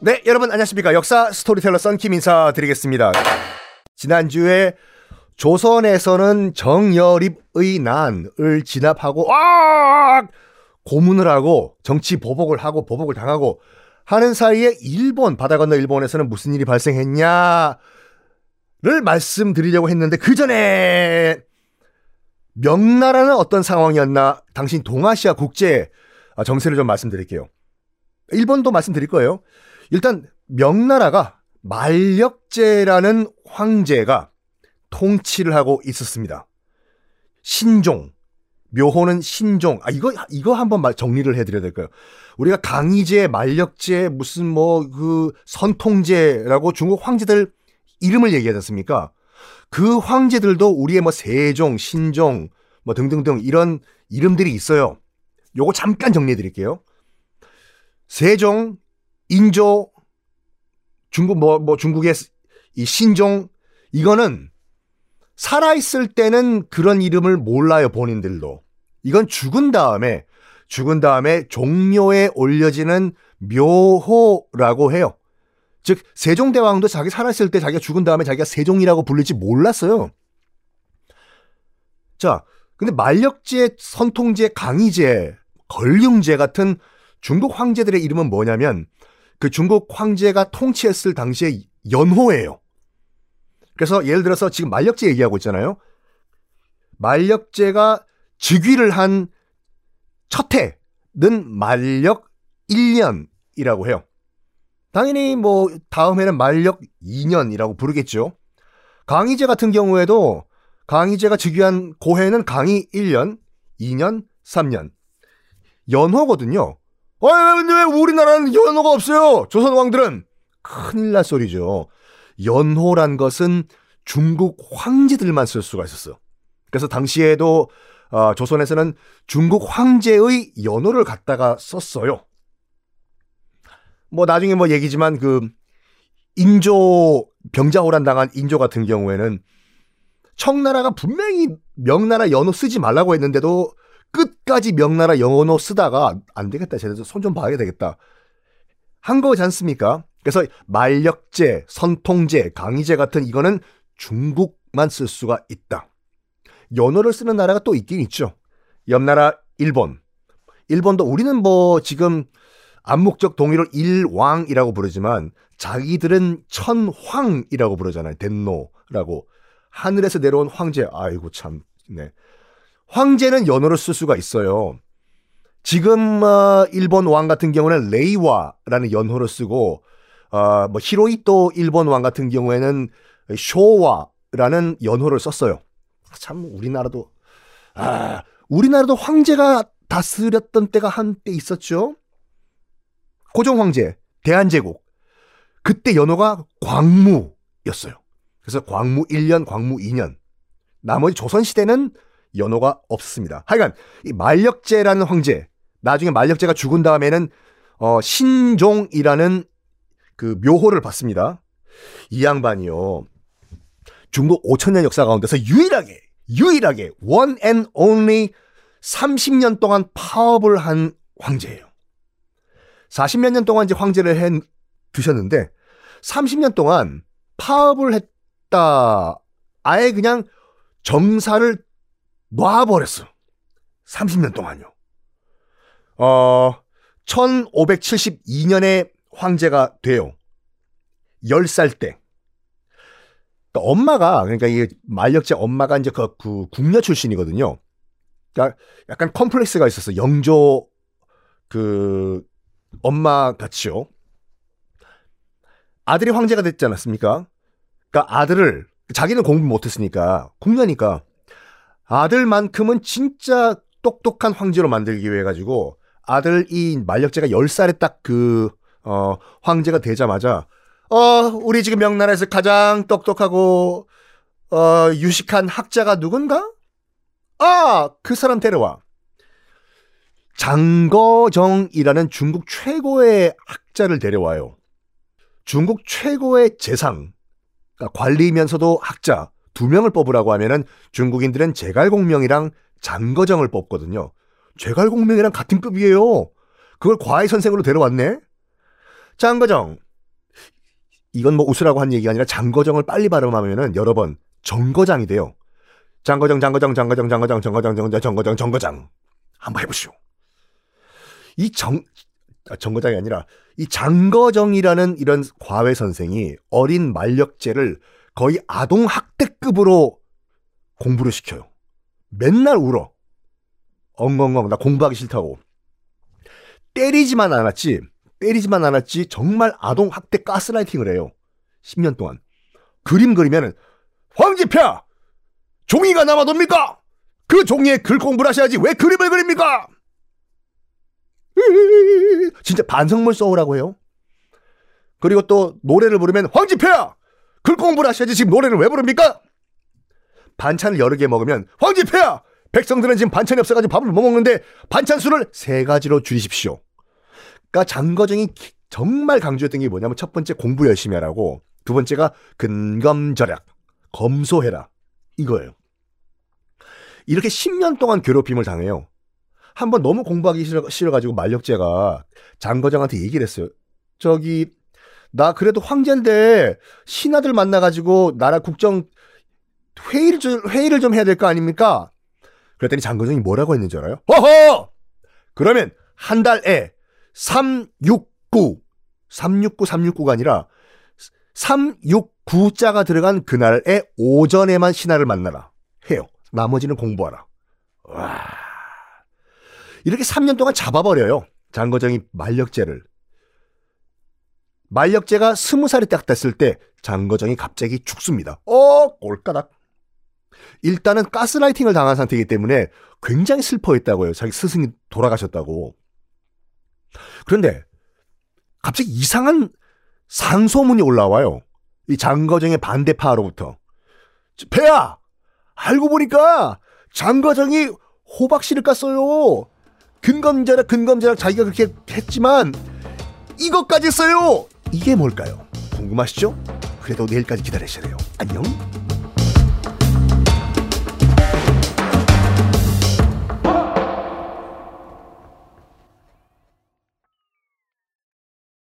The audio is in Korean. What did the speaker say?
네, 여러분 안녕하십니까. 역사 스토리텔러 썬킴 인사드리겠습니다. 지난주에 조선에서는 정여립의 난을 진압하고 아! 고문을 하고 정치 보복을 하고 보복을 당하고 하는 사이에 일본 바다 건너 일본에서는 무슨 일이 발생했냐를 말씀드리려고 했는데 그 전에 명나라는 어떤 상황이었나 당신 동아시아 국제 정세를 좀 말씀드릴게요. 일본도 말씀드릴 거예요. 일단 명나라가 만력제라는 황제가 통치를 하고 있었습니다. 신종, 묘호는 신종. 아 이거 이거 한번 정리를 해드려야 될까요? 우리가 강희제, 만력제, 무슨 뭐 그 선통제라고 중국 황제들 이름을 얘기하지 않습니까? 그 황제들도 우리의 뭐 세종, 신종, 뭐 등등등 이런 이름들이 있어요. 요거 잠깐 정리해 드릴게요. 세종, 인조, 중국 뭐, 뭐 중국의 이 신종 이거는 살아있을 때는 그런 이름을 몰라요, 본인들도. 이건 죽은 다음에, 죽은 다음에 종묘에 올려지는 묘호라고 해요. 즉, 세종대왕도 자기 살아있을 때 자기가 죽은 다음에 자기가 세종이라고 부를지 몰랐어요. 자, 근데 만력제, 선통제, 강희제, 걸륭제 같은 중국 황제들의 이름은 뭐냐면 그 중국 황제가 통치했을 당시에 연호예요. 그래서 예를 들어서 지금 만력제 얘기하고 있잖아요. 만력제가 즉위를 한 첫 해는 만력 1년이라고 해요. 당연히 뭐 다음에는 만력 2년이라고 부르겠죠. 강희제 같은 경우에도 강희제가 즉위한 고해는 강희 1년, 2년, 3년. 연호거든요. 어, 근데 왜 우리나라는 연호가 없어요? 조선 왕들은 큰일 날 소리죠. 연호란 것은 중국 황제들만 쓸 수가 있었어. 그래서 당시에도 어, 조선에서는 중국 황제의 연호를 갖다가 썼어요. 뭐 나중에 뭐 얘기지만 그 인조 병자호란 당한 인조 같은 경우에는 청나라가 분명히 명나라 연호 쓰지 말라고 했는데도 끝까지 명나라 연호 쓰다가 안 되겠다. 쟤네들 손 좀 봐야 되겠다. 한 거지 않습니까? 그래서 만력제, 선통제, 강희제 같은 이거는 중국만 쓸 수가 있다. 연호를 쓰는 나라가 또 있긴 있죠. 옆나라 일본. 일본도 우리는 뭐 지금 암묵적 동의를 일왕이라고 부르지만 자기들은 천황이라고 부르잖아요. 덴노라고. 하늘에서 내려온 황제. 아이고 참. 네. 황제는 연호를 쓸 수가 있어요. 지금 어, 일본 왕 같은 경우는 레이와라는 연호를 쓰고 어, 뭐 히로이토 일본 왕 같은 경우에는 쇼와라는 연호를 썼어요. 참 우리나라도 아 우리나라도 황제가 다스렸던 때가 한때 있었죠. 고종 황제 대한제국 그때 연호가 광무였어요. 그래서 광무 1년, 광무 2년. 나머지 조선 시대는 연호가 없습니다. 하여간 이 만력제라는 황제 나중에 만력제가 죽은 다음에는 어, 신종이라는 그 묘호를 받습니다. 이 양반이요. 중국 5천년 역사 가운데서 유일하게 유일하게 one and only 30년 동안 파업을 한 황제예요. 40몇 년 동안 이제 황제를 해 두셨는데 30년 동안 파업을 했다. 아예 그냥 정사를 놔버렸어. 30년 동안요. 어, 1572년에 황제가 돼요. 10살 때. 그러니까 엄마가, 그러니까 이 만력제 엄마가 이제 그, 그 궁녀 출신이거든요. 그러니까 약간 컴플렉스가 있었어. 영조 그 엄마 같이요. 아들이 황제가 됐지 않았습니까? 그러니까 아들을 자기는 공부 못했으니까 궁녀니까 아들만큼은 진짜 똑똑한 황제로 만들기 위해 가지고 아들 이 만력제가 10살에 딱그 어, 황제가 되자마자 어, 우리 지금 명나라에서 가장 똑똑하고 어, 유식한 학자가 누군가? 아, 그 사람 데려와. 장거정이라는 중국 최고의 학자를 데려와요. 중국 최고의 재상, 그러니까 관리면서도 학자, 두 명을 뽑으라고 하면은 중국인들은 제갈공명이랑 장거정을 뽑거든요. 제갈공명이랑 같은 급이에요. 그걸 과외 선생으로 데려왔네. 장거정, 이건 뭐 웃으라고 한 얘기가 아니라 장거정을 빨리 발음하면은 여러 번 정거장이 돼요. 장거정, 장거정, 장거정, 장거정, 정거정, 정거정, 정거정, 정거장. 한번 해보시오. 이 정, 아, 정거장이 아니라 이 장거정이라는 이런 과외 선생이 어린 만력제를 거의 아동 학대급으로 공부를 시켜요. 맨날 울어. 엉엉엉 나 공부하기 싫다고. 때리지만 않았지. 때리지만 않았지 정말 아동 학대 가스라이팅을 해요. 10년 동안. 그림 그리면은 황지표 종이가 남아돕니까? 그 종이에 글 공부를 하셔야지 왜 그림을 그립니까? 진짜 반성문 써오라고 해요. 그리고 또 노래를 부르면 황지표야! 글 공부를 하셔야지 지금 노래를 왜 부릅니까? 반찬을 여러 개 먹으면 황지표야! 백성들은 지금 반찬이 없어가지고 밥을 못 먹는데 반찬 수를 세 가지로 줄이십시오. 그러니까 장거정이 정말 강조했던 게 뭐냐면 첫 번째 공부 열심히 하라고 두 번째가 근검절약 검소해라 이거예요. 이렇게 10년 동안 괴롭힘을 당해요. 한번 너무 공부하기 싫어, 싫어가지고 만력제가 장거정한테 얘기를 했어요. 저기 나 그래도 황제인데 신하들 만나가지고 나라 국정 회의를 좀, 회의를 좀 해야 될 거 아닙니까? 그랬더니 장거정이 뭐라고 했는지 알아요? 허허! 그러면 한 달에 369, 369, 369가 아니라 369자가 들어간 그날의 오전에만 신하를 만나라. 해요. 나머지는 공부하라. 와. 이렇게 3년 동안 잡아버려요. 장거정이 만력제를. 만력제가 20살이 딱 됐을 때 장거정이 갑자기 죽습니다. 어, 꼴까닥. 일단은 가스라이팅을 당한 상태이기 때문에 굉장히 슬퍼했다고요. 자기 스승이 돌아가셨다고. 그런데 갑자기 이상한 상소문이 올라와요. 이 장거정의 반대파로부터. 배야! 알고 보니까 장거정이 호박씨를 깠어요. 근검자락 근검자락 자기가 그렇게 했지만 이것까지 써요. 이게 뭘까요? 궁금하시죠? 그래도 내일까지 기다리셔야 돼요. 안녕.